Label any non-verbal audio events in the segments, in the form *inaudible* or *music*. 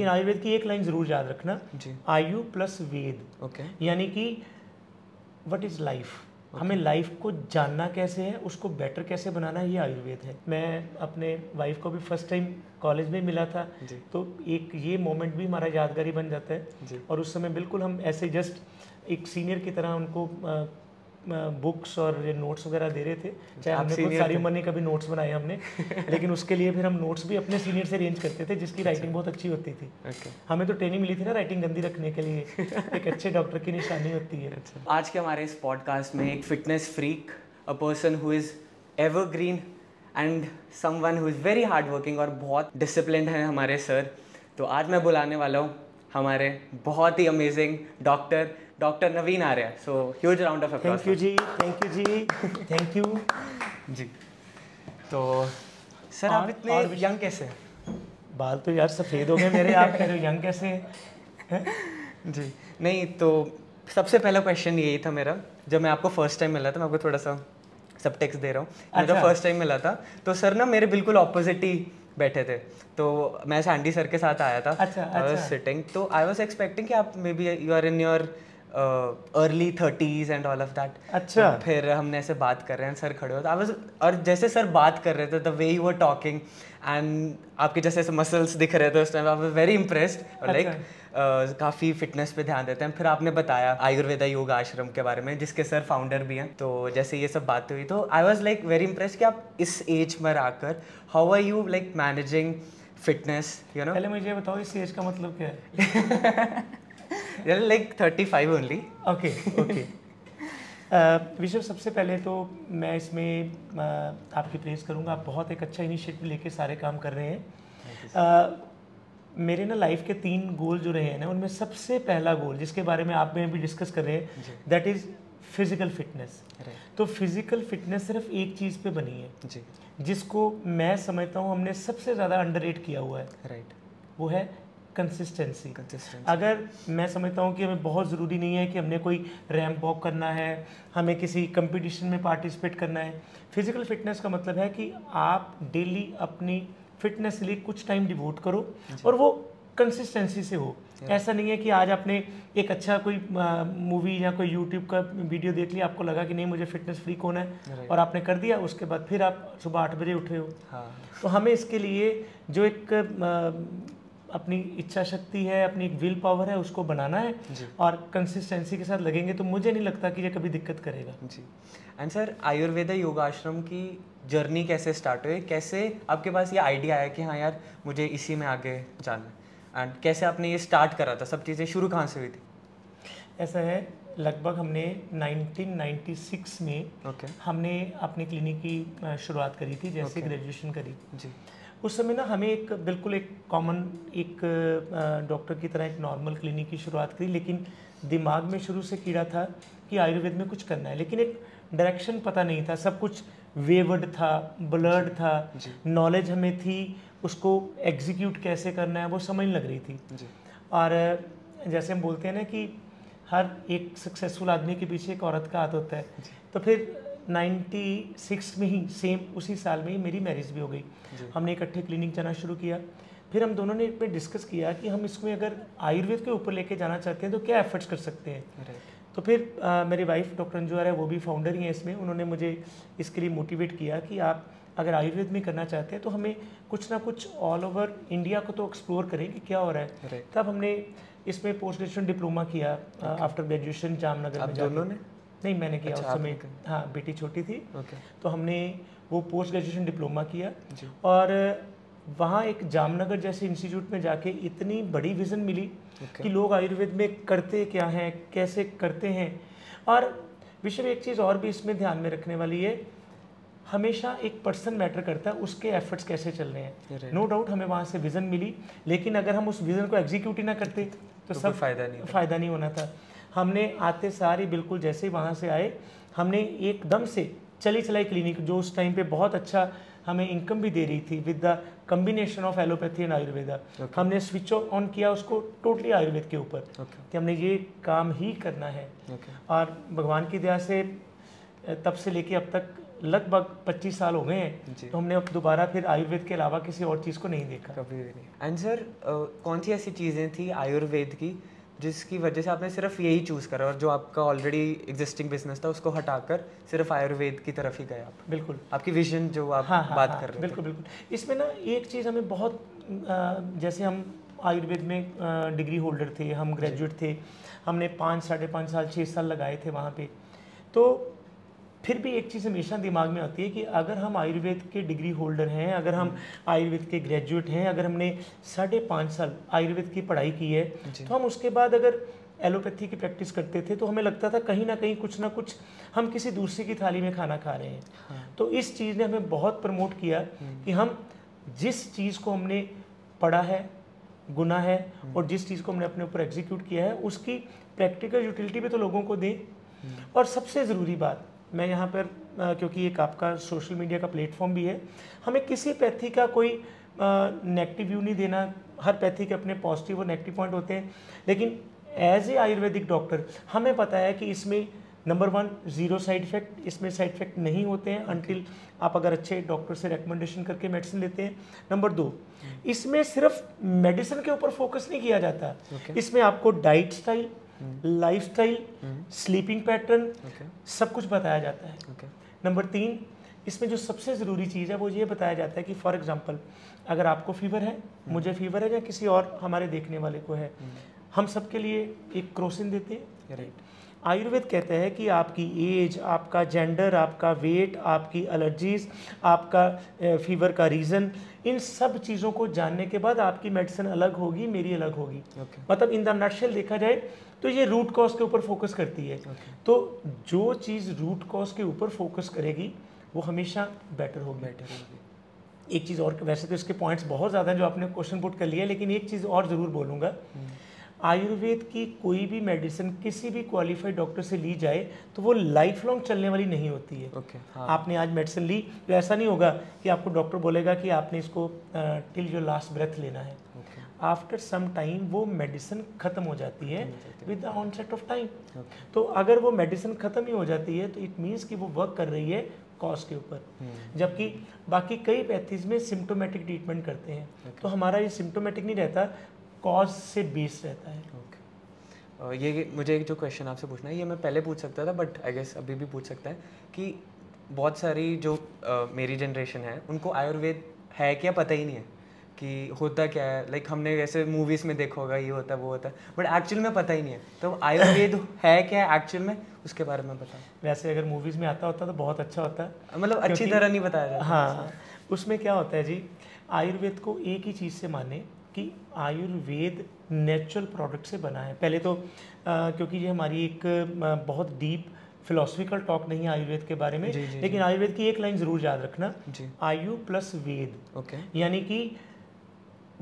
लेकिन आयुर्वेद की एक लाइन ज़रूर याद रखना। आयु प्लस वेद। ओके। यानी कि वट इज़ लाइफ हमें लाइफ को जानना कैसे है उसको बेटर कैसे बनाना है ये आयुर्वेद है। मैं अपने वाइफ को भी फ़र्स्ट टाइम कॉलेज में मिला था तो एक ये मोमेंट भी हमारा यादगारी बन जाता है। और उस समय बिल्कुल हम ऐसे जस्ट एक सीनियर की तरह उनको बुक्स और नोट्स वगैरह दे रहे थे। चाहे हमने खुद सारी उम्र ने कभी नोट्स बनाए हमने *laughs* लेकिन उसके लिए फिर हम नोट्स भी अपने सीनियर से अरेंज करते थे जिसकी राइटिंग बहुत अच्छी होती थी। हमें तो ट्रेनिंग मिली थी ना राइटिंग गंदी रखने के लिए। *laughs* एक अच्छे डॉक्टर की निशानी होती है। आज के हमारे इस पॉडकास्ट में एक fitness freak a person who is evergreen and someone who is very hard working और बहुत डिसिप्लिन है हमारे सर तो आज मैं बुलाने वाला हूँ हमारे बहुत ही amazing doctor doctor Naveen Arya so huge round of thank you ji thank you ji thank you ji. तो सर आप इतने यंग कैसे बाल तो यार सफ़ेद हो गए मेरे आप कह रहे हो यंग कैसे हैं? *laughs* जी नहीं तो सबसे पहला क्वेश्चन यही था मेरा। जब मैं आपको फ़र्स्ट टाइम मिला था मैं आपको थोड़ा सा सब टेक्स्ट दे रहा हूँ। अच्छा। फ़र्स्ट टाइम मिला था तो सर ना मेरे बिल्कुल ऑपोजिट ही बैठे थे। तो मैं सैंडी सर के साथ आया था अच्छा, अच्छा। सिटिंग तो आई वाज एक्सपेक्टिंग कि आप may be you are in your early thirties and all of that अच्छा। फिर हमने ऐसे बात कर रहे हैं सर खड़े हो। आई वाज और जैसे सर बात कर रहे थे the way you were talking and आपके जैसे ऐसे मसल्स दिख रहे थे उस time I was very impressed like काफ़ी फिटनेस पे ध्यान देते हैं। फिर आपने बताया आयुर्वेदा योग आश्रम के बारे में जिसके सर फाउंडर भी हैं। तो जैसे ये सब बात हुई तो I was like very impress कि आप इस एज में आकर how are you like managing fitness you know पहले मुझे बताओ इस एज का मतलब क्या है? *laughs* Like thirty five only okay okay विशव सबसे पहले तो मैं इसमें आपकी प्रेज़ करूँगा। आप बहुत एक अच्छा इनिशिएटिव लेके सारे काम कर रहे हैं। अ, मेरे ना लाइफ के तीन गोल जो रहे हैं ना उनमें सबसे पहला गोल जिसके बारे में आप में भी डिस्कस कर रहे हैं दैट इज़ फ़िज़िकल फिटनेस तो फ़िज़िकल फिटनेस सिर्फ़ एक चीज़ पे बनी है। जी। जिसको मैं समझता हूँ हमने सबसे ज़्यादा अंडर किया हुआ है। राइट वो है कंसिस्टेंसी अगर मैं समझता हूँ कि हमें बहुत ज़रूरी नहीं है कि हमने कोई रैम्प वॉक करना है हमें किसी कंपटीशन में पार्टिसिपेट करना है। फ़िज़िकल फिटनेस का मतलब है कि आप डेली अपनी फिटनेस के लिए कुछ टाइम डिवोट करो और वो कंसिस्टेंसी से हो। ऐसा नहीं है कि आज आपने एक अच्छा कोई मूवी या कोई यूट्यूब का वीडियो देख लिया आपको लगा कि नहीं मुझे फिटनेस फ्रीक होना है और आपने कर दिया उसके बाद फिर आप सुबह आठ बजे उठ रहे हो। हाँ। तो हमें इसके लिए जो एक अ, अपनी इच्छा शक्ति है अपनी एक विल पावर है उसको बनाना है और कंसिस्टेंसी के साथ लगेंगे तो मुझे नहीं लगता कि ये कभी दिक्कत करेगा। जी। एंड सर आयुर्वेदा योगाश्रम की जर्नी कैसे स्टार्ट हुई? कैसे आपके पास ये आइडिया आया कि हाँ यार मुझे इसी में आगे जाना है? एंड कैसे आपने ये स्टार्ट करा था? सब चीज़ें शुरू कहाँ से हुई थी? ऐसा है लगभग हमने 1996 में ओके हमने अपनी क्लिनिक की शुरुआत करी थी जैसे Okay. ग्रेजुएशन करी। जी। उस समय ना हमें एक बिल्कुल एक कॉमन एक डॉक्टर की तरह एक नॉर्मल क्लिनिक की शुरुआत करी लेकिन दिमाग में शुरू से कीड़ा था कि आयुर्वेद में कुछ करना है लेकिन एक डायरेक्शन पता नहीं था सब कुछ वेवर्ड था ब्लर्ड था नॉलेज हमें थी उसको एग्जीक्यूट कैसे करना है वो समझ लग रही थी। और जैसे हम बोलते हैं ना कि हर एक सक्सेसफुल आदमी के पीछे एक औरत का हाथ होता है तो फिर 96 में ही सेम उसी साल में ही मेरी मैरिज भी हो गई। हमने इकट्ठे क्लिनिक जाना शुरू किया। फिर हम दोनों ने पे डिस्कस किया कि हम इसमें अगर आयुर्वेद के ऊपर लेके जाना चाहते हैं तो क्या एफर्ट्स कर सकते हैं। तो फिर अ, मेरी वाइफ डॉक्टर अंजुआर है वो भी फाउंडर ही हैं इसमें। उन्होंने मुझे इसके लिए मोटिवेट किया कि आप अगर आयुर्वेद में करना चाहते हैं तो हमें कुछ ना कुछ ऑल ओवर इंडिया को तो एक्सप्लोर करें कि क्या हो रहा है। तब हमने इसमें पोस्ट ग्रेजुएशन डिप्लोमा किया आफ्टर ग्रेजुएशन जामनगर में। दोनों ने? नहीं मैंने किया अच्छा, उस समय। हाँ बेटी छोटी थी। तो हमने वो पोस्ट ग्रेजुएशन डिप्लोमा किया और वहाँ एक जामनगर जैसे इंस्टीट्यूट में जाके इतनी बड़ी विज़न मिली कि लोग आयुर्वेद में करते क्या हैं कैसे करते हैं। और विषय में एक चीज़ और भी इसमें ध्यान में रखने वाली है हमेशा एक पर्सन मैटर करता है उसके एफर्ट्स कैसे चल रहे हैं। नो डाउट हमें वहाँ से विज़न मिली लेकिन अगर हम उस विज़न को एग्जीक्यूट ही ना करते तो तो सब फ़ायदा नहीं फ़ायदा नहीं होना था। हमने आते सार बिल्कुल जैसे ही वहाँ से आए हमने एकदम से चली चलाई क्लिनिक जो उस टाइम पे बहुत अच्छा हमें इनकम भी दे रही थी with the combination of allopathy and Ayurveda Okay. हमने स्विच ऑन किया उसको टोटली आयुर्वेद के ऊपर ओके कि हमने ये काम ही करना है। ओके और भगवान की दया से तब से लेके अब तक लगभग 25 साल हो गए हैं। तो हमने अब दोबारा फिर आयुर्वेद के अलावा किसी और चीज़ को नहीं देखा। कभी भी नहीं। एंड सर कौन सी ऐसी चीज़ें थी आयुर्वेद की जिसकी वजह से आपने सिर्फ़ यही चूज़ करा और जो आपका ऑलरेडी एग्जिस्टिंग बिज़नेस था उसको हटाकर सिर्फ़ आयुर्वेद की तरफ़ ही गए आप। बिल्कुल। आपकी विजन जो आप हाँ, हाँ, बात हाँ, कर रहे हैं बिल्कुल बिल्कुल। इसमें ना एक चीज़ हमें बहुत जैसे हम आयुर्वेद में डिग्री होल्डर थे हम ग्रेजुएट थे हमने पाँच साढ़े पाँच साल छः साल लगाए थे वहाँ पे। तो फिर भी एक चीज़ हमेशा दिमाग में आती है कि अगर हम आयुर्वेद के डिग्री होल्डर हैं अगर हम आयुर्वेद के ग्रेजुएट हैं अगर हमने साढ़े पाँच साल आयुर्वेद की पढ़ाई की है तो हम उसके बाद अगर एलोपैथी की प्रैक्टिस करते थे तो हमें लगता था कहीं ना कहीं कुछ ना कुछ हम किसी दूसरे की थाली में खाना खा रहे हैं हाँ। तो इस चीज़ ने हमें बहुत प्रमोट किया हम्म। कि हम जिस चीज़ को हमने पढ़ा है गुना है हम्म। और जिस चीज़ को हमने अपने ऊपर एग्जीक्यूट किया है उसकी प्रैक्टिकल यूटिलिटी भी तो लोगों को दें हम्म। और सबसे ज़रूरी बात मैं यहाँ पर आ, क्योंकि एक आपका सोशल मीडिया का प्लेटफॉर्म भी है हमें किसी पैथी का कोई नेगेटिव व्यू नहीं देना। हर पैथी के अपने पॉजिटिव और नेगेटिव पॉइंट होते हैं। लेकिन एज ए आयुर्वेदिक डॉक्टर हमें पता है कि इसमें number one zero side effect इसमें साइड इफ़ेक्ट नहीं होते हैं अनटिल आप अगर अच्छे डॉक्टर से रिकमेंडेशन करके मेडिसिन लेते हैं। नंबर दो इसमें सिर्फ़ मेडिसिन के ऊपर फोकस नहीं किया जाता। Okay. इसमें आपको diet style life style sleeping pattern सब कुछ बताया जाता है नंबर. तीन इसमें जो सबसे ज़रूरी चीज़ है वो ये बताया जाता है कि फॉर एग्ज़ाम्पल अगर आपको फीवर है hmm. मुझे फीवर है या किसी और हमारे देखने वाले को है hmm. हम सबके लिए एक क्रोसिन देते हैं राइट आयुर्वेद कहते हैं कि आपकी एज आपका जेंडर आपका वेट आपकी एलर्जीज आपका फीवर का रीज़न इन सब चीज़ों को जानने के बाद आपकी मेडिसिन अलग होगी मेरी अलग होगी okay. मतलब इन द नटशेल देखा जाए तो ये रूट कॉज के ऊपर फोकस करती है okay. तो जो चीज़ रूट कॉज के ऊपर फोकस करेगी वो हमेशा बेटर होगी बेटर होगी एक चीज़ और वैसे तो इसके पॉइंट्स बहुत ज़्यादा हैं जो आपने क्वेश्चन पुट कर लिया लेकिन एक चीज़ और ज़रूर बोलूँगा hmm. आयुर्वेद की कोई भी मेडिसिन किसी भी क्वालिफाइड डॉक्टर से ली जाए तो वो लाइफ लॉन्ग चलने वाली नहीं होती है। Okay, हाँ. आपने आज मेडिसिन ली तो ऐसा नहीं होगा कि आपको डॉक्टर बोलेगा कि आपने इसको टिल योर लास्ट ब्रेथ लेना है। आफ्टर सम टाइम वो मेडिसिन ख़त्म हो जाती है with the onset of time तो अगर वो मेडिसिन ख़त्म ही हो जाती है तो इट मीन्स कि वो वर्क कर रही है कॉज के ऊपर। hmm. जबकि बाकी कई पैथीज में सिम्टोमेटिक ट्रीटमेंट करते हैं। Okay. तो हमारा ये सिम्टोमेटिक नहीं रहता कॉज से बेस रहता है। Okay okay. ये मुझे एक जो क्वेश्चन आपसे पूछना है ये मैं पहले पूछ सकता था बट आई गेस अभी भी पूछ सकता है कि बहुत सारी जो uh, मेरी जनरेशन है उनको आयुर्वेद है क्या पता ही नहीं है कि होता क्या है। लाइक like, हमने ऐसे मूवीज़ में देखा होगा ये होता है वो होता है बट एक्चुअल में पता ही नहीं है। तो आयुर्वेद *laughs* है क्या एक्चुअल में? उसके बारे में पता वैसे अगर मूवीज़ में आता होता तो बहुत अच्छा होता। है मतलब अच्छी तरह नहीं बताया जाता। हाँ उसमें क्या होता है जी आयुर्वेद को एक ही चीज़ से माने कि आयुर्वेद नेचुरल प्रोडक्ट से बना है। पहले तो आ, क्योंकि ये हमारी एक आ, बहुत डीप फिलोसफिकल टॉक नहीं है आयुर्वेद के बारे में जी, जी, लेकिन आयुर्वेद की एक लाइन ज़रूर याद रखना। आयु प्लस वेद। ओके। यानी कि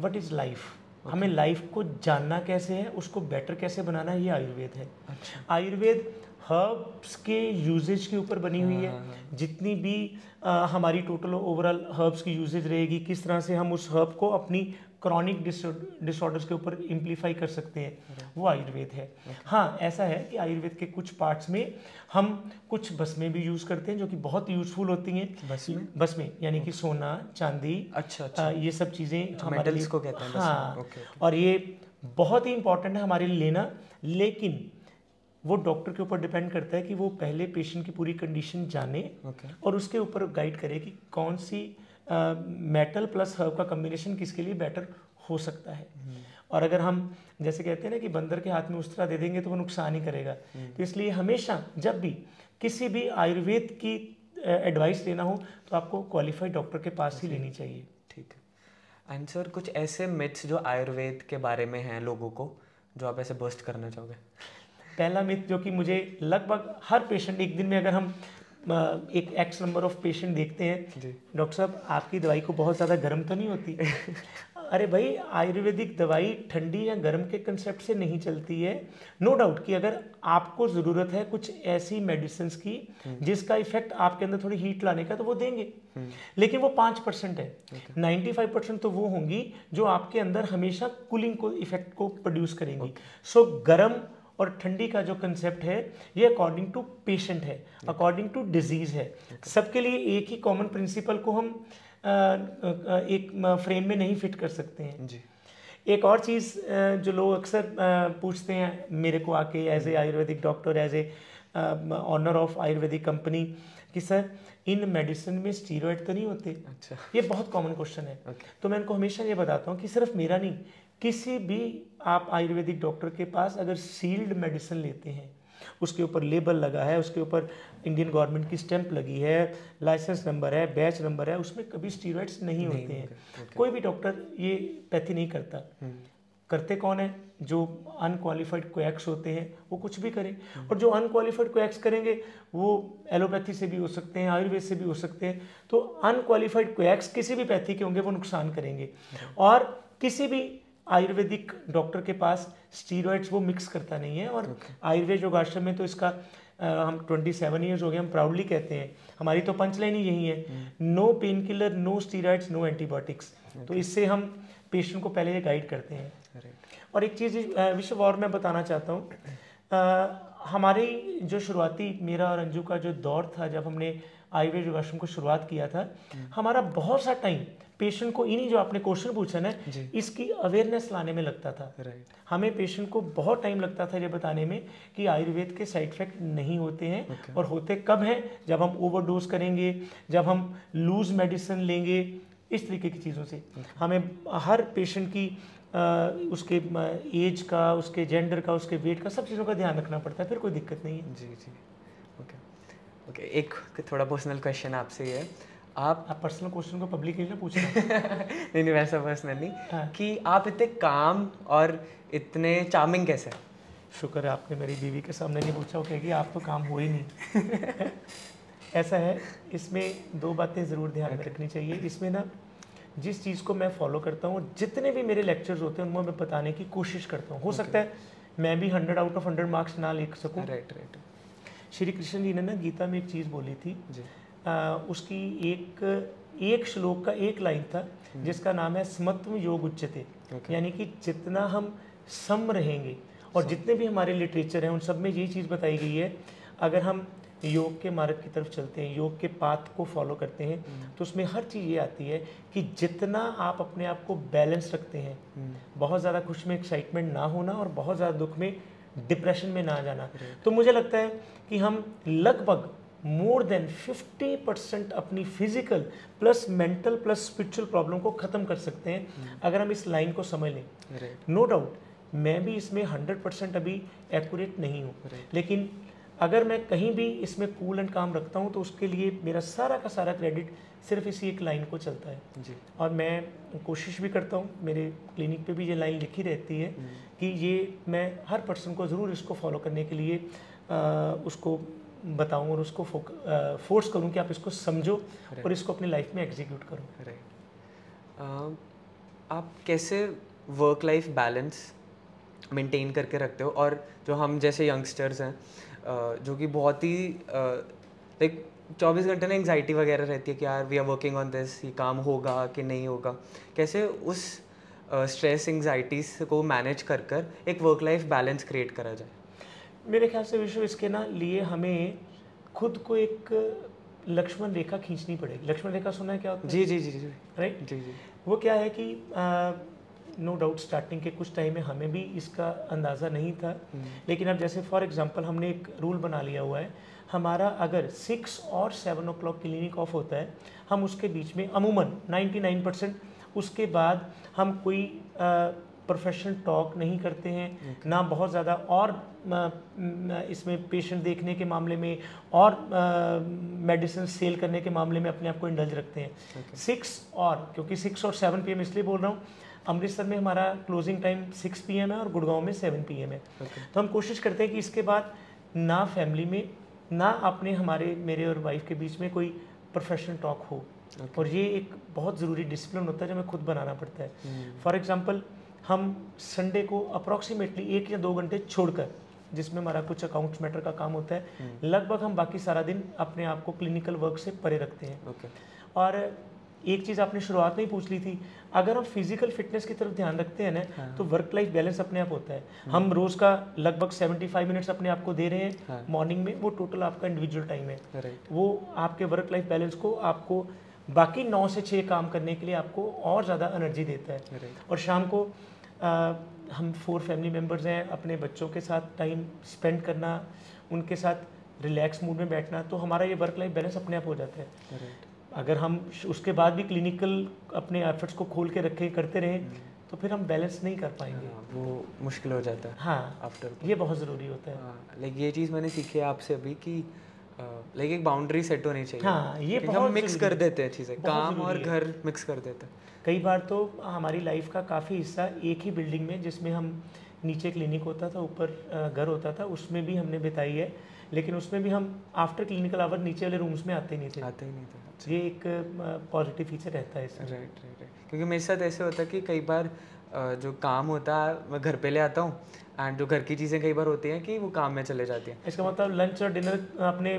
वट इज़ लाइफ हमें लाइफ को जानना कैसे है उसको बेटर कैसे बनाना है ये आयुर्वेद है। अच्छा। आयुर्वेद हर्ब्स के यूजेज के ऊपर बनी हुई है। हाँ, हाँ, हाँ। जितनी भी आ, हमारी टोटल ओवरऑल हर्ब्स की यूजेज रहेगी किस तरह से हम उस हर्ब को अपनी क्रॉनिक डिसऑर्डर्स के ऊपर इम्प्लीफाई कर सकते हैं। वो आयुर्वेद है। हाँ ऐसा है कि आयुर्वेद के कुछ पार्ट्स में हम कुछ बसमें भी यूज़ करते हैं जो कि बहुत यूजफुल होती हैं। बसमें बसमें यानी कि सोना चांदी अच्छा, अच्छा। आ, ये सब चीज़ें हमारे लिए को कहते हैं हाँ। और ये बहुत ही इंपॉर्टेंट है हमारे लिए लेना। लेकिन वो डॉक्टर के ऊपर डिपेंड करता है कि वो पहले पेशेंट की पूरी कंडीशन जाने okay. और उसके ऊपर गाइड करे कि कौन सी मेटल प्लस हर्ब का कम्बिनेशन किसके लिए बेटर हो सकता है। और अगर हम जैसे कहते हैं ना कि बंदर के हाथ में उस तरह दे देंगे तो वो नुकसान ही करेगा। तो इसलिए हमेशा जब भी किसी भी आयुर्वेद की एडवाइस लेना हो तो आपको क्वालिफाइड डॉक्टर के पास ही लेनी चाहिए ठीक है एंड सर कुछ ऐसे मिथ्स जो आयुर्वेद के बारे में हैं लोगों को जो आप ऐसे बस्ट करना चाहोगे पहला मिथ जो कि मुझे लगभग हर पेशेंट एक दिन में अगर हम एक एक्स नंबर ऑफ़ पेशेंट देखते हैं। डॉक्टर साहब आपकी दवाई को बहुत ज़्यादा गर्म तो नहीं होती? *laughs* अरे भाई आयुर्वेदिक दवाई ठंडी या गर्म के कंसेप्ट से नहीं चलती है। नो no डाउट कि अगर आपको ज़रूरत है कुछ ऐसी मेडिसिन की हम्म। जिसका इफ़ेक्ट आपके अंदर थोड़ी हीट लाने का तो वो देंगे। हम्म। लेकिन वो पाँच परसेंट है। नाइन्टी फाइव परसेंट तो वो होंगी जो आपके अंदर हमेशा कूलिंग को इफ़ेक्ट को प्रोड्यूस करेंगी। सो गर्म और ठंडी का जो कंसेप्ट है ये अकॉर्डिंग टू पेशेंट है अकॉर्डिंग टू डिज़ीज़ है। सबके लिए एक ही कॉमन प्रिंसिपल को हम एक फ्रेम में नहीं फिट कर सकते हैं। जी। एक और चीज़ जो लोग अक्सर पूछते हैं मेरे को आके as a Ayurvedic doctor as a owner of Ayurvedic company कि सर इन मेडिसिन में स्टीरोड तो नहीं होते? अच्छा। ये बहुत कॉमन क्वेश्चन है। Okay. तो मैं इनको हमेशा ये बताता हूँ कि सिर्फ़ मेरा नहीं किसी भी आप आयुर्वेदिक डॉक्टर के पास अगर सील्ड मेडिसिन लेते हैं उसके ऊपर लेबल लगा है उसके ऊपर इंडियन गवर्नमेंट की स्टैंप लगी है लाइसेंस नंबर है बैच नंबर है उसमें कभी स्टीरोइड्स नहीं, नहीं होते हैं। okay. कोई भी डॉक्टर ये पैथी नहीं करता। हम्म। करते कौन है? जो अनक्वालिफाइड कोएक्स होते हैं वो कुछ भी करें। और जो अनक्वालिफाइड कोएक्स करेंगे वो एलोपैथी से भी हो सकते हैं आयुर्वेद से भी हो सकते हैं। तो अनक्वालिफाइड कोएक्स किसी भी पैथी के होंगे वो नुकसान करेंगे। और किसी भी आयुर्वेदिक डॉक्टर के पास स्टीरोइड्स वो मिक्स करता नहीं है और okay. आयुर्वेद योगाश्रम में तो इसका आ, हम 27 ईयर्स हो गए हम प्राउडली कहते हैं। हमारी तो पंचलाइन ही यही है। No pain killer no steroids no antibiotics तो इससे हम पेशेंट को पहले ये गाइड करते हैं। और एक चीज़ विश्व और मैं बताना चाहता हूँ। हमारी जो शुरुआती मेरा और अंजू का जो दौर था जब हमने आयुर्वेद योगाश्रम को शुरुआत किया था हम्म। हमारा बहुत सा टाइम पेशेंट को इन्हीं जो आपने क्वेश्चन पूछा ना इसकी अवेयरनेस लाने में लगता था। राइट हमें पेशेंट को बहुत टाइम लगता था ये बताने में कि आयुर्वेद के साइड इफ़ेक्ट नहीं होते हैं okay. और होते कब हैं? जब हम ओवरडोज करेंगे जब हम लूज मेडिसिन लेंगे इस तरीके की चीज़ों से। Okay. हमें हर पेशेंट की आ, उसके एज का उसके जेंडर का उसके वेट का सब चीज़ों का ध्यान रखना पड़ता है फिर कोई दिक्कत नहीं है। जी जी। Okay okay. ओके एक थोड़ा पर्सनल क्वेश्चन आपसे ये है। आप आप पर्सनल क्वेश्चन को पब्लिक ना पूछ रहे *laughs* नहीं नहीं वैसा पर्सनल नहीं। हाँ. कि आप इतने काम और इतने चार्मिंग कैसे? शुक्र है आपने मेरी बीवी के सामने नहीं पूछा वो कहेगी आप तो काम हो ही नहीं। *laughs* ऐसा है इसमें दो बातें ज़रूर ध्यान में रखनी चाहिए। इसमें ना जिस चीज़ को मैं फॉलो करता हूँ जितने भी मेरे लेक्चर्स होते हैं उनमें मैं बताने की कोशिश करता हूँ। हो okay. सकता है मैं भी hundred out of hundred marks ना लिख सकूँ। राइट राइट श्री कृष्ण जी ने ना गीता में एक चीज़ बोली थी जी। उसकी एक एक श्लोक का एक लाइन था हम्म। जिसका नाम है समत्व योग उच्चते okay. यानी कि जितना हम सम रहेंगे और सम। जितने भी हमारे लिटरेचर हैं उन सब में यही चीज़ बताई गई है अगर हम योग के मार्ग की तरफ़ चलते हैं योग के पाथ को फॉलो करते हैं हम्म। तो उसमें हर चीज़ ये आती है कि जितना आप अपने आप को बैलेंस रखते हैं हम्म। बहुत ज़्यादा खुश में एक्साइटमेंट ना होना और बहुत ज़्यादा दुख में डिप्रेशन में ना जाना तो मुझे लगता है कि हम लगभग मोर देन 50 परसेंट अपनी physical plus mental plus spiritual problem को ख़त्म कर सकते हैं। हम्म। अगर हम इस लाइन को समझ लें नो डाउट मैं भी इसमें 100 परसेंट अभी एक्यूरेट नहीं हूँ। लेकिन अगर मैं कहीं भी इसमें कूल एंड काम रखता हूँ तो उसके लिए मेरा सारा का सारा क्रेडिट सिर्फ़ इसी एक लाइन को चलता है। जी। और मैं कोशिश भी करता हूँ मेरे क्लिनिक पे भी ये लाइन लिखी रहती है हम्म। कि ये मैं हर पर्सन को ज़रूर इसको फॉलो करने के लिए आ, उसको बताऊँ और उसको फोर्स करूँ कि आप इसको समझो और इसको अपनी लाइफ में एग्जीक्यूट करो। राइट आप कैसे वर्क लाइफ बैलेंस मेंटेन करके रखते हो? और जो हम जैसे यंगस्टर्स हैं जो कि बहुत ही लाइक चौबीस घंटे ना एंगजाइटी वगैरह रहती है कि यार we are working on this ये काम होगा कि नहीं होगा? कैसे उस स्ट्रेस एंगजाइटी को मैनेज कर कर एक वर्क लाइफ बैलेंस क्रिएट करा जाए? मेरे ख्याल से विश्व इसके ना लिए हमें खुद को एक लक्ष्मण रेखा खींचनी पड़ेगी। लक्ष्मण रेखा सुना है क्या होता है जी जी जी जी। राइट जी जी। वो क्या है कि नो डाउट स्टार्टिंग के कुछ टाइम में हमें भी इसका अंदाज़ा नहीं था। हम्म। लेकिन अब जैसे फॉर एग्जांपल हमने एक रूल बना लिया हुआ है हमारा अगर सिक्स और seven o'clock clinic off होता है हम उसके बीच में अमूमन 99 परसेंट उसके बाद हम कोई प्रोफेशनल टॉक नहीं करते हैं okay. ना बहुत ज़्यादा और इसमें पेशेंट देखने के मामले में और मेडिसिन सेल करने के मामले में अपने आप को इंडल्ज रखते हैं सिक्स okay. और क्योंकि सिक्स और सेवन पी इसलिए बोल रहा हूँ अमृतसर में हमारा क्लोजिंग टाइम सिक्स पीएम है और गुड़गांव में सेवन पी है okay. तो हम कोशिश करते हैं कि इसके बाद ना फैमिली में ना अपने हमारे मेरे और वाइफ के बीच में कोई प्रोफेशनल टॉक हो okay. और ये एक बहुत ज़रूरी डिसिप्लिन होता है जो हमें खुद बनाना पड़ता है फॉर hmm. एग्ज़ाम्पल हम संडे को अप्रॉक्सीमेटली एक या दो घंटे छोड़कर जिसमें हमारा कुछ अकाउंट्स मैटर का काम होता है hmm. लगभग हम बाकी सारा दिन अपने आप को क्लिनिकल वर्क से परे रखते हैं okay. और एक चीज़ आपने शुरुआत में ही पूछ ली थी अगर हम फ़िज़िकल फिटनेस की तरफ़ ध्यान रखते हैं ना हाँ। तो वर्क लाइफ बैलेंस अपने आप होता है हम रोज़ का लगभग 75 मिनट्स अपने आप को दे रहे हैं हाँ। मॉर्निंग में वो टोटल आपका इंडिविजुअल टाइम है वो आपके वर्क लाइफ बैलेंस को आपको बाकी नौ से छः काम करने के लिए आपको और ज़्यादा एनर्जी देता है और शाम को हम फोर फैमिली मेंबर्स हैं अपने बच्चों के साथ टाइम स्पेंड करना उनके साथ रिलैक्स मूड में बैठना तो हमारा ये वर्क लाइफ बैलेंस अपने आप हो जाता है। अगर हम उसके बाद भी क्लिनिकल अपने एफर्ट्स को खोल के रखे करते रहें तो फिर हम बैलेंस नहीं कर पाएँगे। हाँ, वो मुश्किल हो जाता है हाँ आफ्टर ये बहुत ज़रूरी होता है। लाइक ये चीज़ मैंने सीखी है आपसे अभी कि लाइक एक बाउंड्री सेट होनी चाहिए। हाँ, ये बहुत हम मिक्स कर देते हैं चीज़ें काम और घर मिक्स कर देते हैं। कई बार तो हमारी लाइफ का काफ़ी हिस्सा एक ही बिल्डिंग में जिसमें हम नीचे क्लिनिक होता था ऊपर घर होता था उसमें भी हमने बिताई है। लेकिन उसमें भी हम आफ्टर क्लिनिकल आवर नीचे वाले रूम्स में आते ही नहीं थे। आते ही नहीं थे ये एक पॉजिटिव फीचर रहता है इसमें। राइट राइट राइट क्योंकि मेरे साथ ऐसे होता है कि कई बार जो काम होता है मैं घर पे ले आता हूँ एंड जो घर की चीज़ें कई बार होती हैं कि वो काम में चले जाती हैं। इसका मतलब लंच और डिनर अपने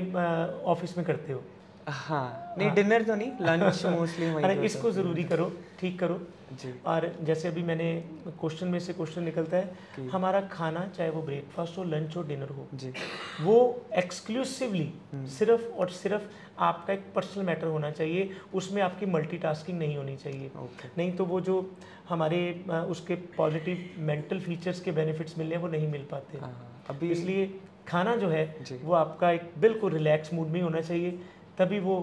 ऑफ़िस में करते हो? हाँ नहीं डिनर तो नहीं लंच *laughs* मोस्टली अरे इसको ज़रूरी करो ठीक करो। और जैसे अभी मैंने क्वेश्चन में से क्वेश्चन निकलता है हमारा खाना चाहे वो ब्रेकफास्ट हो लंच हो डिनर हो जी। वो एक्सक्लूसिवली सिर्फ़ और सिर्फ़ आपका एक पर्सनल मैटर होना चाहिए उसमें आपकी मल्टीटास्किंग नहीं होनी चाहिए। ओके नहीं तो वो जो हमारे उसके पॉजिटिव मेंटल फीचर्स के बेनिफिट्स मिलने हैं वो नहीं मिल पाते। हाँ अभी इसलिए खाना जो है वो आपका एक बिल्कुल रिलैक्स मूड में होना चाहिए तभी वो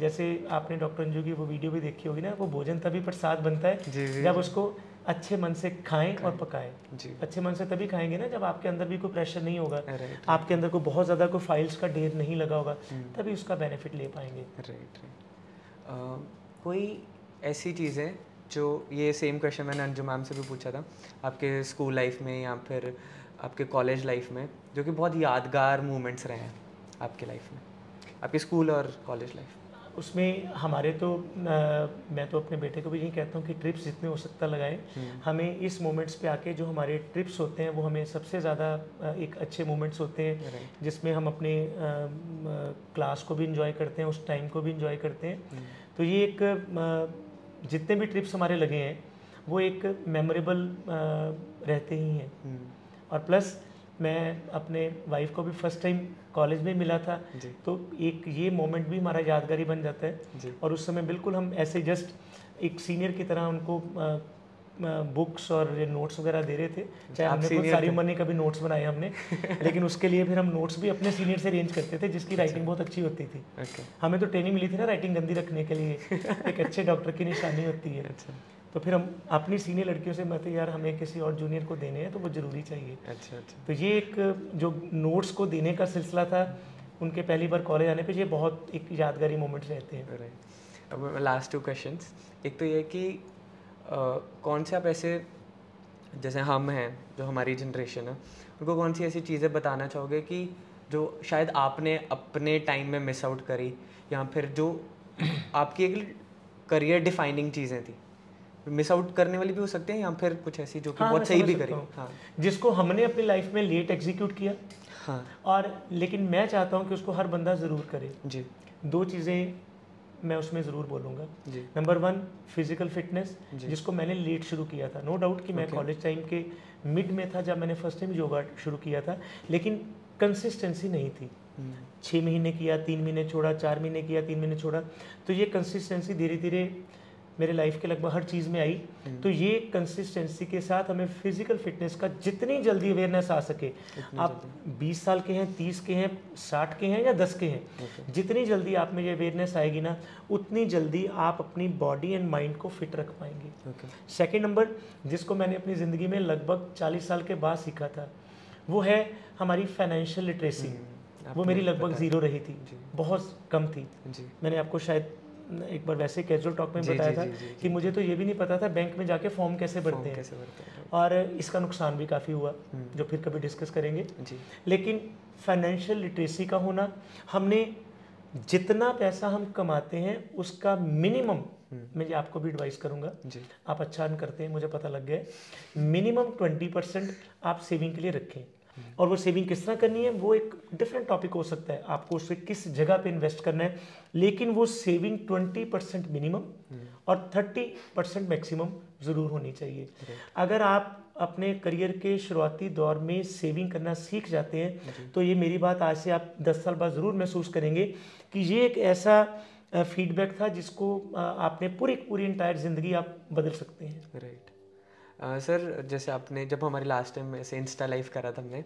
जैसे आपने डॉक्टर अंजू की वो वीडियो भी देखी होगी ना वो भोजन तभी प्रसाद बनता है जी जी जब उसको अच्छे मन से खाएँ और पकाएँ। जी। अच्छे मन से तभी खाएँगे ना जब आपके अंदर भी कोई प्रेशर नहीं होगा। आपके अंदर कोई बहुत ज़्यादा कोई फाइल्स का ढेर नहीं लगा होगा हम्म। तभी उसका बेनिफिट ले पाएँगे। राइट राइट कोई ऐसी चीज़ें जो ये सेम क्वेश्चन मैंने अंजू मैम से भी पूछा था आपके स्कूल लाइफ में या फिर आपके कॉलेज लाइफ में जो कि बहुत यादगार मोमेंट्स रहे हैं आपके लाइफ में आपके स्कूल और कॉलेज लाइफ उसमें हमारे तो मैं तो अपने बेटे को भी यही कहता हूँ कि ट्रिप्स जितने हो सकता लगाएँ। हमें इस मोमेंट्स पे आके जो हमारे ट्रिप्स होते हैं वो हमें सबसे ज़्यादा एक अच्छे मोमेंट्स होते हैं जिसमें हम अपने क्लास को भी इंजॉय करते हैं उस टाइम को भी इंजॉय करते हैं। तो ये एक जितने भी ट्रिप्स हमारे लगे हैं वो एक मेमोरेबल रहते ही हैं। और प्लस मैं अपने वाइफ को भी फ़र्स्ट टाइम कॉलेज में मिला था तो एक ये मोमेंट भी हमारा यादगारी बन जाता है। और उस समय बिल्कुल हम ऐसे जस्ट एक सीनियर की तरह उनको बुक्स और नोट्स वगैरह दे रहे थे। चाहे हमने खुद सारी उम्र ने कभी नोट्स बनाए हमने *laughs* लेकिन उसके लिए फिर हम नोट्स भी अपने सीनियर से अरेंज करते थे जिसकी राइटिंग बहुत अच्छी होती थी। हमें तो ट्रेनिंग मिली थी ना राइटिंग गंदी रखने के लिए। *laughs* एक अच्छे डॉक्टर की निशानी होती है। अच्छा। तो फिर हम अपनी सीनियर लड़कियों से मत यार हमें किसी और जूनियर को देने हैं तो वो ज़रूरी चाहिए। अच्छा अच्छा। तो ये एक जो नोट्स को देने का सिलसिला था उनके पहली बार कॉलेज आने पे ये बहुत एक यादगारी मोमेंट्स रहते हैं। अब लास्ट टू क्वेश्चन एक तो ये कि अ, कौन से आप ऐसे जैसे हम हैं जो हमारी जनरेशन है उनको कौन सी ऐसी चीज़ें बताना चाहोगे कि जो शायद आपने अपने टाइम में मिस आउट करी या फिर जो आपकी एक करियर डिफाइनिंग चीज़ें थी? मिस आउट करने वाली भी हो सकते हैं या फिर कुछ ऐसी जो कि हाँ, बहुत सही भी करी। हूँ। जिसको हमने अपनी लाइफ में लेट एग्जीक्यूट किया। हाँ। और लेकिन मैं चाहता हूँ कि उसको हर बंदा ज़रूर करे। जी। दो चीज़ें मैं उसमें ज़रूर बोलूँगा। नंबर वन फ़िज़िकल फिटनेस जिसको मैंने लेट शुरू किया था। नो डाउट कि मैं. कॉलेज टाइम के मिड में था जब मैंने फ़र्स्ट टाइम योगा शुरू किया था लेकिन कंसिस्टेंसी नहीं थी। हम्म, छः महीने किया तीन महीने छोड़ा चार महीने किया तीन महीने छोड़ा तो ये कंसिस्टेंसी धीरे धीरे मेरे लाइफ के लगभग हर चीज़ में आई। हम्म। तो ये कंसिस्टेंसी के साथ हमें फ़िज़िकल फिटनेस का जितनी जल्दी अवेयरनेस आ सके आप 20 साल के हैं 30 के हैं 60 के हैं या 10 के हैं जितनी जल्दी आप में ये अवेयरनेस आएगी ना उतनी जल्दी आप अपनी बॉडी एंड माइंड को फिट रख पाएँगे। सेकेंड नंबर जिसको मैंने अपनी ज़िंदगी में लगभग 40 साल के बाद सीखा था वो है हमारी फाइनेंशियल लिटरेसी हम्म, वो मेरी लगभग ज़ीरो रही थी। बहुत कम थी। मैंने आपको शायद एक बार वैसे कैजुअल टॉक में जी, बताया जी, था जी, कि मुझे तो ये भी नहीं पता था बैंक में जाके फॉर्म कैसे भरते हैं। कैसे भरते हैं और इसका नुकसान भी काफ़ी हुआ हम्म। जो फिर कभी डिस्कस करेंगे। लेकिन फाइनेंशियल लिटरेसी का होना हमने जितना पैसा हम कमाते हैं उसका मिनिमम हम्म। मैं ये आपको भी एडवाइस करूँगा। जी। आप अच्छा अर्न करते हैं मुझे पता लग गया है। मिनिमम ट्वेंटी परसेंट आप सेविंग के लिए रखें। और वो सेविंग किस तरह करनी है वो एक डिफरेंट टॉपिक हो सकता है। आपको उसे किस जगह पे इन्वेस्ट करना है लेकिन वो सेविंग ट्वेंटी परसेंट मिनिमम और थर्टी परसेंट मैक्सिमम ज़रूर होनी चाहिए। अगर आप अपने करियर के शुरुआती दौर में सेविंग करना सीख जाते हैं तो ये मेरी बात आज से आप दस साल बाद ज़रूर महसूस करेंगे कि ये एक ऐसा फीडबैक था जिसको आपने पूरी पूरी इंटायर ज़िंदगी आप बदल सकते हैं। राइट सर जैसे आपने जब हमारी लास्ट टाइम ऐसे इंस्टा लाइव करा था हमने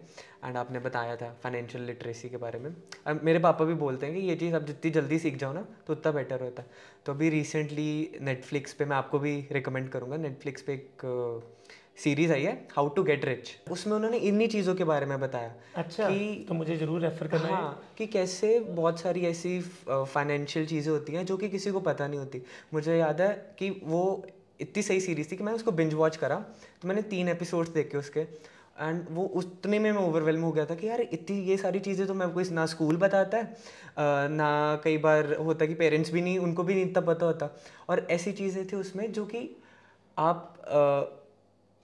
एंड आपने बताया था फाइनेंशियल लिटरेसी के बारे में अब मेरे पापा भी बोलते हैं कि ये चीज़ आप जितनी जल्दी सीख जाओ ना तो उतना बेटर होता है। तो अभी रिसेंटली नेटफ्लिक्स पे मैं आपको भी रिकमेंड करूँगा। नेटफ्लिक्स पे एक सीरीज़ आई है हाउ टू गेट रिच उसमें उन्होंने इन्हीं चीज़ों के बारे में बताया अच्छा कि तो मुझे ज़रूर रेफर करना हाँ। है कि कैसे बहुत सारी ऐसी फाइनेंशियल चीज़ें होती हैं जो कि किसी को पता नहीं होती। मुझे याद है कि वो इतनी सही सीरीज़ थी कि मैंने उसको बिंज वॉच करा तो मैंने तीन एपिसोड्स देखे उसके। एंड वो उतने में मैं ओवरवेलम हो गया था कि यार इतनी, ये सारी चीज़ें तो मैं कोई ना स्कूल बताता है ना कई बार होता कि पेरेंट्स भी नहीं, उनको भी नहीं इतना पता होता। और ऐसी चीज़ें थी उसमें जो कि आप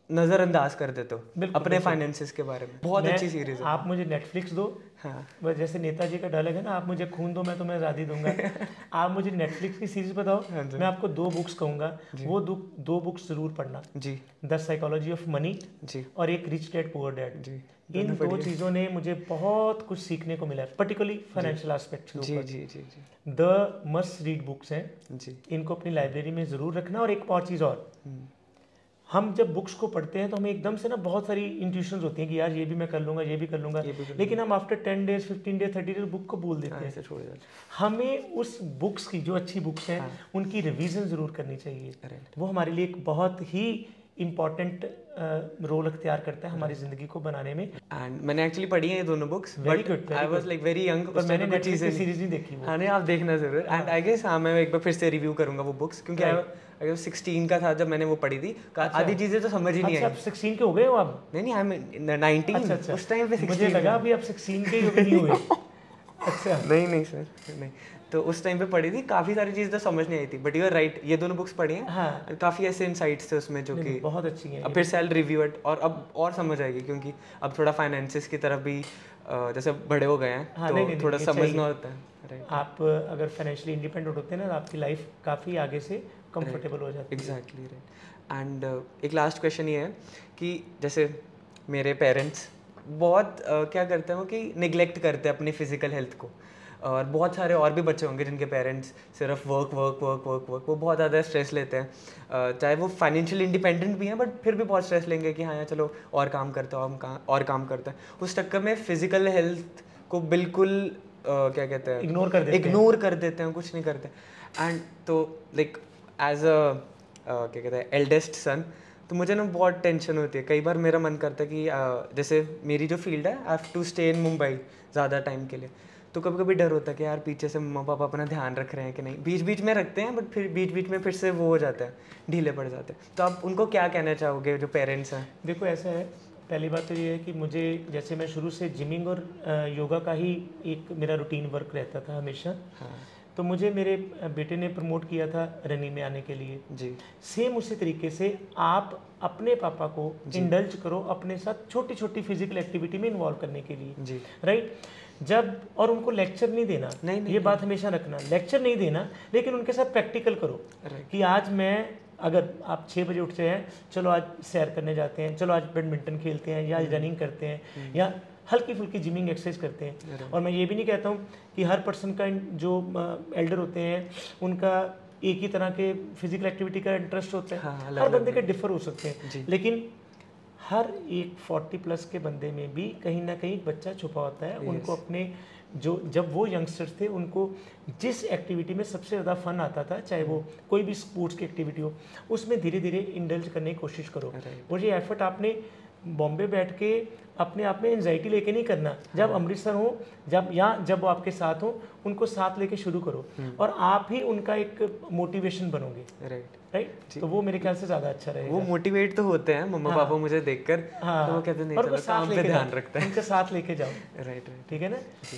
नज़रअंदाज कर देते हो अपने फाइनेंसिस के बारे में। बहुत अच्छी सीरीज़ है। आप मुझे नेटफ्लिक्स दो। हाँ। जैसे नेताजी का डायलॉग है ना आप मुझे खून दो मैं तुम्हें आज़ादी दूँगा। *laughs* आप मुझे नेटफ्लिक्स की सीरीज़ बताओ हाँ मैं आपको दो बुक्स कहूँगा। वो दो दो बुक्स ज़रूर पढ़ना। जी। द साइकोलॉजी ऑफ़ मनी जी। और एक रिच डैड पुअर डैड जी। इन दो चीज़ों ने मुझे बहुत कुछ सीखने को मिला पर्टिकुलरली फाइनेंशियल एस्पेक्ट जी जी जी द मस्ट रीड बुक्स हैं। जी। इनको अपनी लाइब्रेरी में ज़रूर रखना और एक और चीज़ और। हम्म। हम जब बुक्स को पढ़ते हैं तो हमें एकदम से ना बहुत सारी इंट्यूशन होती हैं कि यार ये भी मैं कर लूँगा ये भी कर लूँगा। लेकिन हम after ten days fifteen days thirty days book को बोल देते हाँ, हैं छोड़ हमें उस बुक्स की जो अच्छी बुक्स हैं हाँ। उनकी रिविजन ज़रूर करनी चाहिए। वो हमारे लिए एक बहुत ही इंपॉर्टेंट रोल अख्तियार करता है हमारी ज़िंदगी को बनाने में। एंड मैंने एक्चुअली पढ़ी है ये दोनों books very good I was like very young पर मैंने नेटफ्लिक्स की सीरीज़ नहीं। देखी हाँ नहीं आप देखना ज़रूर। एंड आई गेस हाँ मैं एक बार फिर से रिव्यू करूँगा वो बुक्स क्योंकि अगर सिक्सटीन का था जब मैंने वो पढ़ी थी अच्छा। आधी चीज़ें तो समझ ही नहीं अच्छा, आई। सिक्सटीन के हो गए हो आप? नहीं नहीं आई अच्छा, अच्छा। उस टाइम पे मुझे लगा अभी आप सिक्सटीन के ही नहीं हुए। *laughs* अच्छा। नहीं नहीं सर नहीं। तो उस टाइम पे पढ़ी थी काफ़ी सारी चीज़ तो समझ नहीं आई थी। बट यू आर राइट ये दोनों बुक्स पढ़ी हैं। हाँ। काफ़ी ऐसे इनसाइट्स थे उसमें जो कि बहुत अच्छी हैं अब फिर सेल रिव्यू और अब और समझ आएगी क्योंकि अब थोड़ा फाइनेंसिस की तरफ़ भी जैसे बड़े हो गए हैं हाँ, तो नहीं, नहीं, थोड़ा समझना होता है। आप अगर फाइनेंशियली इंडिपेंडेंट होते हैं ना तो आपकी लाइफ काफ़ी आगे से कंफर्टेबल हो जाती एग्जैक्टली राइट एंड एक लास्ट क्वेश्चन ये है कि जैसे मेरे पेरेंट्स बहुत uh, क्या करते हैं वो कि निगलेक्ट करते हैं अपनी फ़िज़िकल हेल्थ को। और बहुत सारे और भी बच्चे होंगे जिनके पेरेंट्स सिर्फ़ work work work work work वो बहुत ज़्यादा स्ट्रेस लेते हैं। चाहे वो फाइनेंशियली इंडिपेंडेंट भी हैं बट फिर भी बहुत स्ट्रेस लेंगे कि हाँ यार चलो और काम करते हो हम काम और काम करते हैं। उस चक्कर में फ़िज़िकल हेल्थ को बिल्कुल uh, क्या कहते हैं इग्नोर कर देते इग्नोर कर देते हैं कुछ नहीं करते। एंड तो लाइक एज अ क्या कहते हैं एल्डेस्ट सन तो मुझे ना बहुत टेंशन होती है। कई बार मेरा मन करता है कि uh, जैसे मेरी जो फ़ील्ड है I have to stay in Mumbai ज़्यादा टाइम के लिए। तो कभी कभी डर होता है कि यार पीछे से मम्मा पापा अपना ध्यान रख रहे हैं कि नहीं। बीच बीच में रखते हैं बट फिर बीच बीच में फिर से वो हो जाता है ढीले पड़ जाते हैं। तो आप उनको क्या कहना चाहोगे जो पेरेंट्स हैं? देखो ऐसा है। पहली बात तो ये है कि मुझे जैसे मैं शुरू से जिमिंग और योगा का ही एक मेरा रूटीन वर्क रहता था हमेशा। हाँ। तो मुझे मेरे बेटे ने प्रमोट किया था रनिंग में आने के लिए। जी। सेम उसी तरीके से आप अपने पापा को इंडल्ज करो अपने साथ छोटी छोटी फ़िज़िकल एक्टिविटी में इन्वॉल्व करने के लिए। जी। राइट? जब और उनको लेक्चर नहीं देना। नहीं, नहीं ये बात हमेशा रखना। लेक्चर नहीं देना लेकिन उनके साथ प्रैक्टिकल करो कि आज मैं अगर आप छः बजे उठते हैं चलो आज सैर करने जाते हैं चलो आज बैडमिंटन खेलते हैं या रनिंग हम्म। करते हैं हम्म। या हल्की फुल्की जिमिंग एक्सरसाइज करते हैं। और मैं ये भी नहीं कहता हूँ कि हर पर्सन का जो एल्डर होते हैं उनका एक ही तरह के फ़िज़िकल एक्टिविटी का इंटरेस्ट होता है। हाँ, हर बंदे के डिफर हो सकते हैं। लेकिन हर एक फोर्टी प्लस के बंदे में भी कहीं ना कहीं बच्चा छुपा होता है। उनको अपने जो जब वो यंगस्टर्स थे उनको जिस एक्टिविटी में सबसे ज़्यादा फन आता था चाहे वो कोई भी स्पोर्ट्स की एक्टिविटी हो उसमें धीरे धीरे इंडल्ज करने की कोशिश करो। और ये एफर्ट आपने बॉम्बे बैठ के अपने आप में एनजाइटी लेके नहीं करना। जब हाँ। अमृतसर हो जब या जब वो आपके साथ हो उनको साथ लेके शुरू करो हम्म। और आप ही उनका एक मोटिवेशन बनोगे। राइट राइट तो वो मेरे ख्याल से ज़्यादा अच्छा रहेगा। वो मोटिवेट तो होते हैं मम्मा हाँ, पापा मुझे देखकर हाँ, तो वो कहते नहीं चलो साथ लेके ध्यान रखते हैं। उनके साथ लेके जाओ। *laughs* राइट राइट ठीक है ना?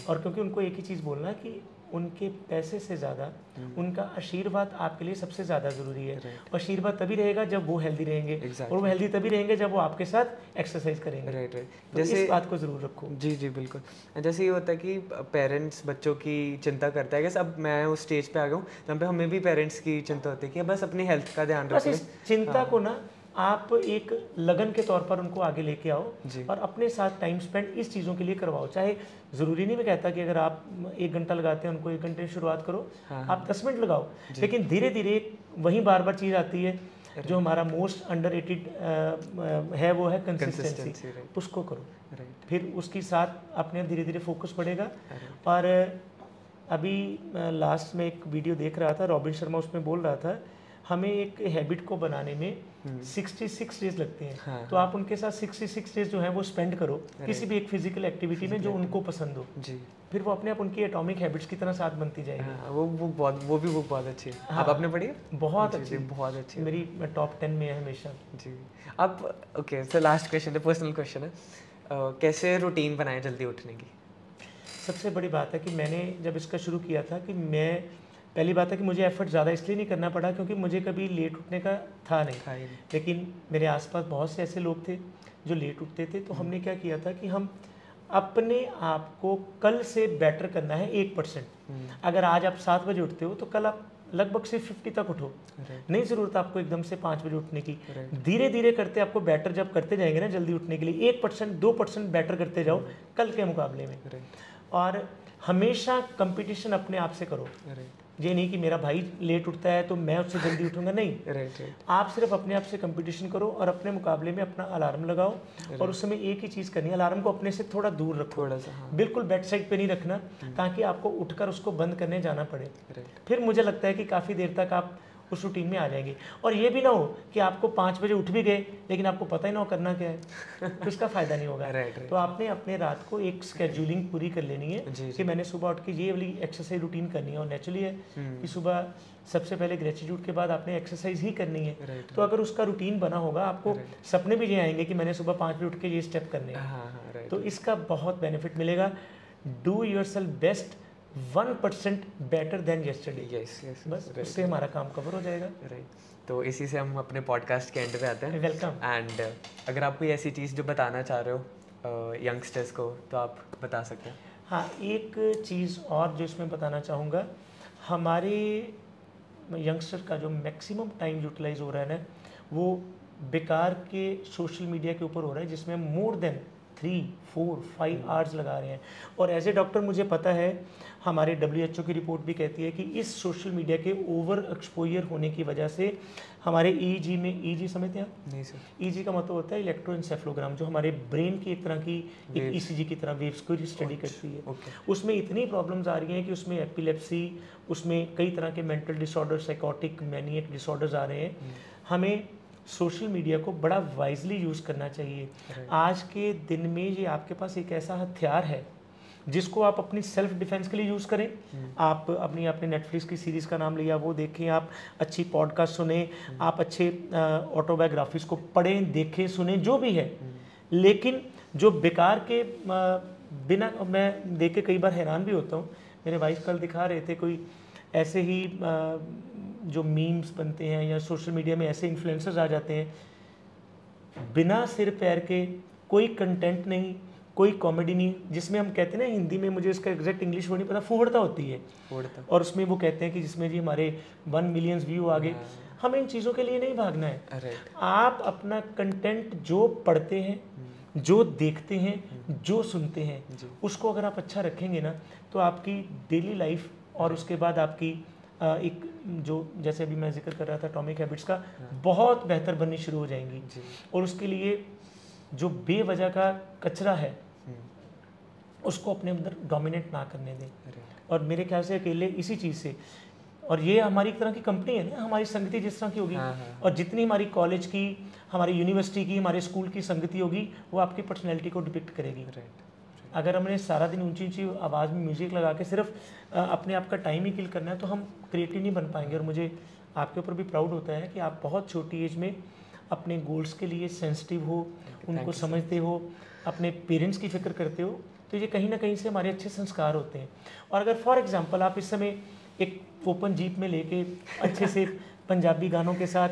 और क्योंकि उनको एक ही चीज़ बोलना कि उनके पैसे से ज़्यादा हम्म। उनका आशीर्वाद आपके लिए सबसे ज़्यादा ज़रूरी है। Right. और आशीर्वाद तभी रहेगा जब वो हेल्दी रहेंगे। Exactly. और वो हेल्दी तभी रहेंगे जब वो आपके साथ एक्सरसाइज करेंगे। राइट राइट तो जैसे इस बात को ज़रूर रखो। जी जी बिल्कुल। जैसे ये होता है कि पेरेंट्स बच्चों की चिंता करता है। कि अब मैं उस स्टेज पे आ गया हूँ जहाँ पे हमें भी पेरेंट्स की चिंता होती है कि बस अपनी हेल्थ का ध्यान रखें। चिंता को ना आप एक लगन के तौर पर उनको आगे लेके आओ और अपने साथ टाइम स्पेंड इस चीज़ों के लिए करवाओ। चाहे ज़रूरी नहीं मैं कहता कि अगर आप एक घंटा लगाते हैं उनको एक घंटे की शुरुआत करो हाँ, आप दस मिनट लगाओ। लेकिन धीरे धीरे वही बार बार चीज़ आती है जो हमारा मोस्ट अंडर है वो है कंसिस्टेंसी उसको करो। राइट फिर उसके साथ अपने धीरे धीरे फोकस बढ़ेगा। और अभी लास्ट में एक वीडियो देख रहा था रॉबिन शर्मा उसमें बोल रहा था हमें एक हैबिट को बनाने में 66 डेज़ लगते हैं। हाँ, तो आप उनके साथ 66 डेज़ जो है वो स्पेंड करो। किसी भी एक फ़िज़िकल एक्टिविटी में जो उनको पसंद हो। जी। फिर वो अपने आप उनकी एटॉमिक हैबिट्स की तरह साथ बनती जाएगी। हाँ वो बुक बहुत वो भी बुक बहुत अच्छी है। हाँ। आप आपने पढ़ी है बहुत अच्छी। बहुत अच्छी मेरी टॉप टेन में है हमेशा। जी। आप ओके सर लास्ट क्वेश्चन है पर्सनल क्वेश्चन है। कैसे रूटीन बनाए जल्दी उठने की? सबसे बड़ी बात है कि मैंने जब इसका शुरू किया था कि मैं पहली बात है कि मुझे एफर्ट ज़्यादा इसलिए नहीं करना पड़ा क्योंकि मुझे कभी लेट उठने का था नहीं। था लेकिन मेरे आसपास बहुत से ऐसे लोग थे जो लेट उठते थे तो हमने क्या किया था कि हम अपने आप को कल से बेटर करना है एक परसेंट हम्म, अगर आज आप सात बजे उठते हो तो कल आप लगभग से फिफ्टी तक उठो। नहीं ज़रूरत आपको एकदम से पाँच बजे उठने की। धीरे धीरे करते आपको बेटर जब करते जाएँगे ना जल्दी उठने के लिए एक परसेंट दो परसेंट बेटर करते जाओ कल के मुकाबले में। और हमेशा कंपटीशन अपने आप से करो। ये नहीं कि मेरा भाई लेट उठता है तो मैं उससे जल्दी *laughs* उठूँगा नहीं। राइट आप सिर्फ़ अपने आप से कंपटीशन करो और अपने मुकाबले में अपना अलार्म लगाओ और उस समय एक ही चीज़ करनी है अलार्म को अपने से थोड़ा दूर रखो। थोड़ा सा हाँ। बिल्कुल बेड साइड पे नहीं रखना ताकि आपको उठकर उसको बंद करने जाना पड़े। फिर मुझे लगता है कि काफ़ी देर तक आप उस रूटीन में आ जाएँगे। और ये भी ना हो कि आपको पाँच बजे उठ भी गए लेकिन आपको पता ही ना हो करना क्या है। तो इसका फ़ायदा नहीं होगा। *laughs* राइट तो आपने अपने रात को एक स्केड्यूलिंग पूरी कर लेनी है जी कि मैंने सुबह उठ के ये वाली एक्सरसाइज रूटीन करनी है। और नेचुरली है हम्म, कि सुबह सबसे पहले ग्रेटिट्यूड के बाद आपने एक्सरसाइज ही करनी है। तो अगर उसका रूटीन बना होगा आपको सपने भी ये आएँगे कि मैंने सुबह पाँच बजे उठ के ये स्टेप करने हैं। हाँ हाँ राइट तो इसका बहुत बेनिफिट मिलेगा। Do yourself best one percent better than yesterday yes yes बस उससे हमारा काम कवर हो जाएगा। राइट तो इसी से हम अपने पॉडकास्ट के एंड पे आते हैं। वेलकम एंड अगर आप कोई ऐसी चीज़ जो बताना चाह रहे हो यंगस्टर्स को तो आप बता सकते हैं। हाँ एक चीज़ और जो इसमें बताना चाहूँगा हमारे यंगस्टर का जो मैक्सिमम टाइम यूटिलाइज हो रहा है ना वो बेकार के सोशल मीडिया के ऊपर हो रहा है जिसमें more than three four five hours लगा रहे हैं। और एज ए डॉक्टर मुझे पता है हमारे WHO की रिपोर्ट भी कहती है कि इस सोशल मीडिया के ओवर एक्सपोजर होने की वजह से हमारे ई में ई जी समझते हैं आप? नहीं सर। ईजी का मतलब होता है इलेक्ट्रो इलेक्ट्रोइंसेफ्लोग्राम जो हमारे ब्रेन की एक तरह की एक Waves. ईसीजी की तरह वेव्स को स्टडी करती है। उसमें इतनी प्रॉब्लम्स आ रही हैं कि उसमें एपिलेप्सी उसमें कई तरह के mental disorder psychotic maniac disorders आ रहे हैं। हमें सोशल मीडिया को बड़ा वाइजली यूज़ करना चाहिए। आज के दिन में ये आपके पास एक ऐसा हथियार है जिसको आप अपनी सेल्फ डिफेंस के लिए यूज़ करें। आप अपनी आपने नेटफ्लिक्स की सीरीज़ का नाम लिया वो देखें आप अच्छी पॉडकास्ट सुने आप अच्छे ऑटोबायोग्राफीज को पढ़ें देखें सुने जो भी है। लेकिन जो बेकार के बिना मैं देख के कई बार हैरान भी होता हूँ। मेरे वाइफ कल दिखा रहे थे कोई ऐसे ही जो मीम्स बनते हैं या सोशल मीडिया में ऐसे इन्फ्लुएंसर्स आ जाते हैं बिना सिर पैर के कोई कंटेंट नहीं कोई कॉमेडी नहीं जिसमें हम कहते हैं ना हिंदी में मुझे इसका एग्जैक्ट इंग्लिश वर्ड नहीं पता फूहड़ता होती है। उड़ता और उसमें वो कहते हैं कि जिसमें जी हमारे वन मिलियंस व्यू आ गए हमें इन चीज़ों के लिए नहीं भागना है। आप अपना कंटेंट जो पढ़ते हैं जो देखते हैं जो सुनते हैं उसको अगर आप अच्छा रखेंगे ना तो आपकी डेली लाइफ और उसके बाद आपकी एक जो जैसे अभी मैं ज़िक्र कर रहा था टॉमिक हैबिट्स का बहुत बेहतर बननी शुरू हो जाएँगी। और उसके लिए जो बेवजह का कचरा है हम्म, उसको अपने अंदर डोमिनेट ना करने दें। और मेरे ख्याल से अकेले इसी चीज़ से। और ये हमारी एक तरह की कंपनी है ना हमारी संगति जिस तरह की होगी। हाँ, हाँ। और जितनी हमारी कॉलेज की हमारी यूनिवर्सिटी की हमारे स्कूल की संगति होगी वो आपकी पर्सनैलिटी को डिपिक्ट करेगी। राइट अगर हमने सारा दिन ऊँची ऊँची आवाज़ में म्यूज़िक लगा के सिर्फ़ अपने आप का टाइम ही किल करना है तो हम क्रिएटिव नहीं बन पाएँगे। और मुझे आपके ऊपर भी प्राउड होता है कि आप बहुत छोटी एज में अपने गोल्स के लिए सेंसिटिव हो उनको समझते हो अपने पेरेंट्स की फ़िक्र करते हो तो ये कहीं ना कहीं से हमारे अच्छे संस्कार होते हैं। और अगर फॉर एग्जांपल आप इस समय एक ओपन जीप में लेके अच्छे से *laughs* पंजाबी गानों के साथ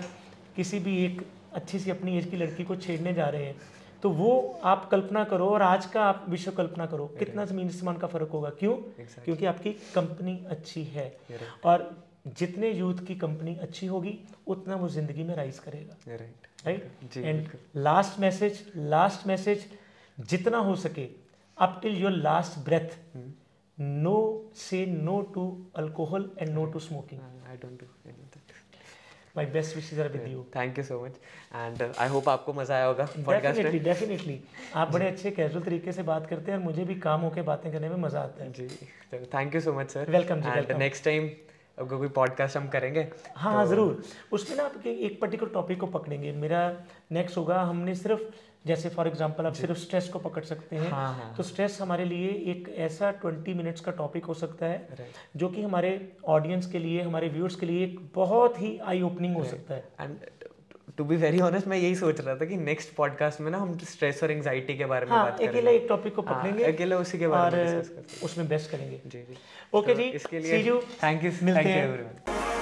किसी भी एक अच्छी सी अपनी एज की लड़की को छेड़ने जा रहे हैं तो वो आप कल्पना करो और आज का आप विश्व कल्पना करो कितना ज़मीन आसमान का फ़र्क होगा? क्यों? क्योंकि आपकी कंपनी अच्छी है। और जितने यूथ की कंपनी अच्छी होगी उतना वो ज़िंदगी में राइज करेगा। Right and last message last message जितना हो सके up till your last breath no say no to alcohol and no to smoking I don't do my best wishes are with you thank you so much and I hope आपको मज़ा आया होगा definitely definitely आप बड़े अच्छे casual तरीके से बात करते हैं और मुझे भी काम होकर बातें करने में मज़ा आता है। जी thank you so much sir welcome and next time अगर कोई पॉडकास्ट हम करेंगे हाँ तो... ज़रूर. उसमें ना आप एक पर्टिकुलर टॉपिक को पकड़ेंगे। मेरा नेक्स्ट होगा हमने सिर्फ़ जैसे फॉर एग्जांपल आप सिर्फ़ स्ट्रेस को पकड़ सकते हैं हाँ, हाँ. तो स्ट्रेस हमारे लिए एक ऐसा ट्वेंटी मिनट्स का टॉपिक हो सकता है जो कि हमारे ऑडियंस के लिए हमारे व्यूअर्स के लिए एक बहुत ही आई ओपनिंग हो सकता है। And to be very honest मैं यही सोच रहा था कि नेक्स्ट पॉडकास्ट में ना हम स्ट्रेस और एंजाइटी के बारे में हाँ, बात करेंगे। अकेला एक टॉपिक को हाँ, पकड़ेंगे अकेला उसी के बारे में और उसमें बेस्ट करेंगे। जी जी। ओके जी इसके लिए थैंक यू मिलते हैं। एवरीवन